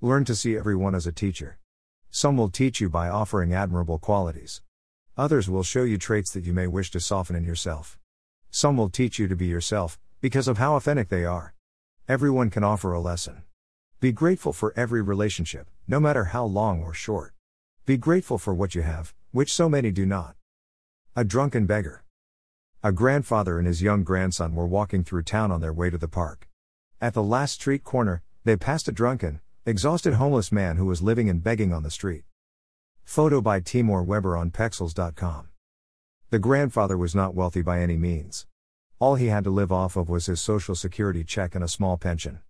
Learn to see everyone as a teacher. Some will teach you by offering admirable qualities. Others will show you traits that you may wish to soften in yourself. Some will teach you to be yourself, because of how authentic they are. Everyone can offer a lesson. Be grateful for every relationship, no matter how long or short. Be grateful for what you have, which so many do not. A drunken beggar. A grandfather and his young grandson were walking through town on their way to the park. At the last street corner, they passed a drunken, exhausted homeless man who was living and begging on the street. Photo by Timur Weber on Pexels.com. The grandfather was not wealthy by any means. All he had to live off of was his social security check and a small pension.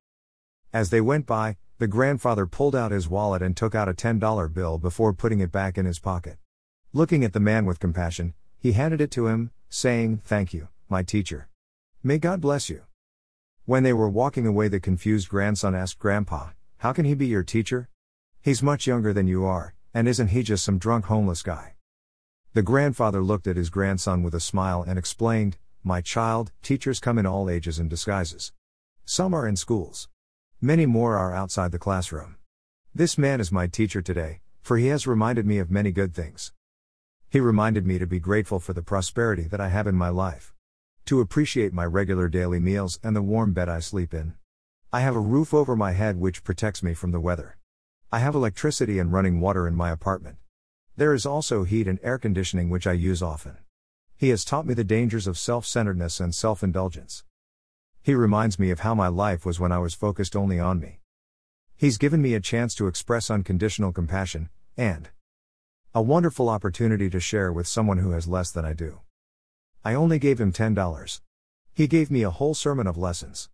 As they went by, the grandfather pulled out his wallet and took out a $10 bill before putting it back in his pocket. Looking at the man with compassion, he handed it to him, saying, Thank you, my teacher. May God bless you. When they were walking away, the confused grandson asked Grandpa, How can he be your teacher? He's much younger than you are, and isn't he just some drunk homeless guy? The grandfather looked at his grandson with a smile and explained, My child, teachers come in all ages and disguises. Some are in schools. Many more are outside the classroom. This man is my teacher today, for he has reminded me of many good things. He reminded me to be grateful for the prosperity that I have in my life. To appreciate my regular daily meals and the warm bed I sleep in. I have a roof over my head which protects me from the weather. I have electricity and running water in my apartment. There is also heat and air conditioning which I use often. He has taught me the dangers of self centeredness and self indulgence. He reminds me of how my life was when I was focused only on me. He's given me a chance to express unconditional compassion, and a wonderful opportunity to share with someone who has less than I do. I only gave him $10. He gave me a whole sermon of lessons.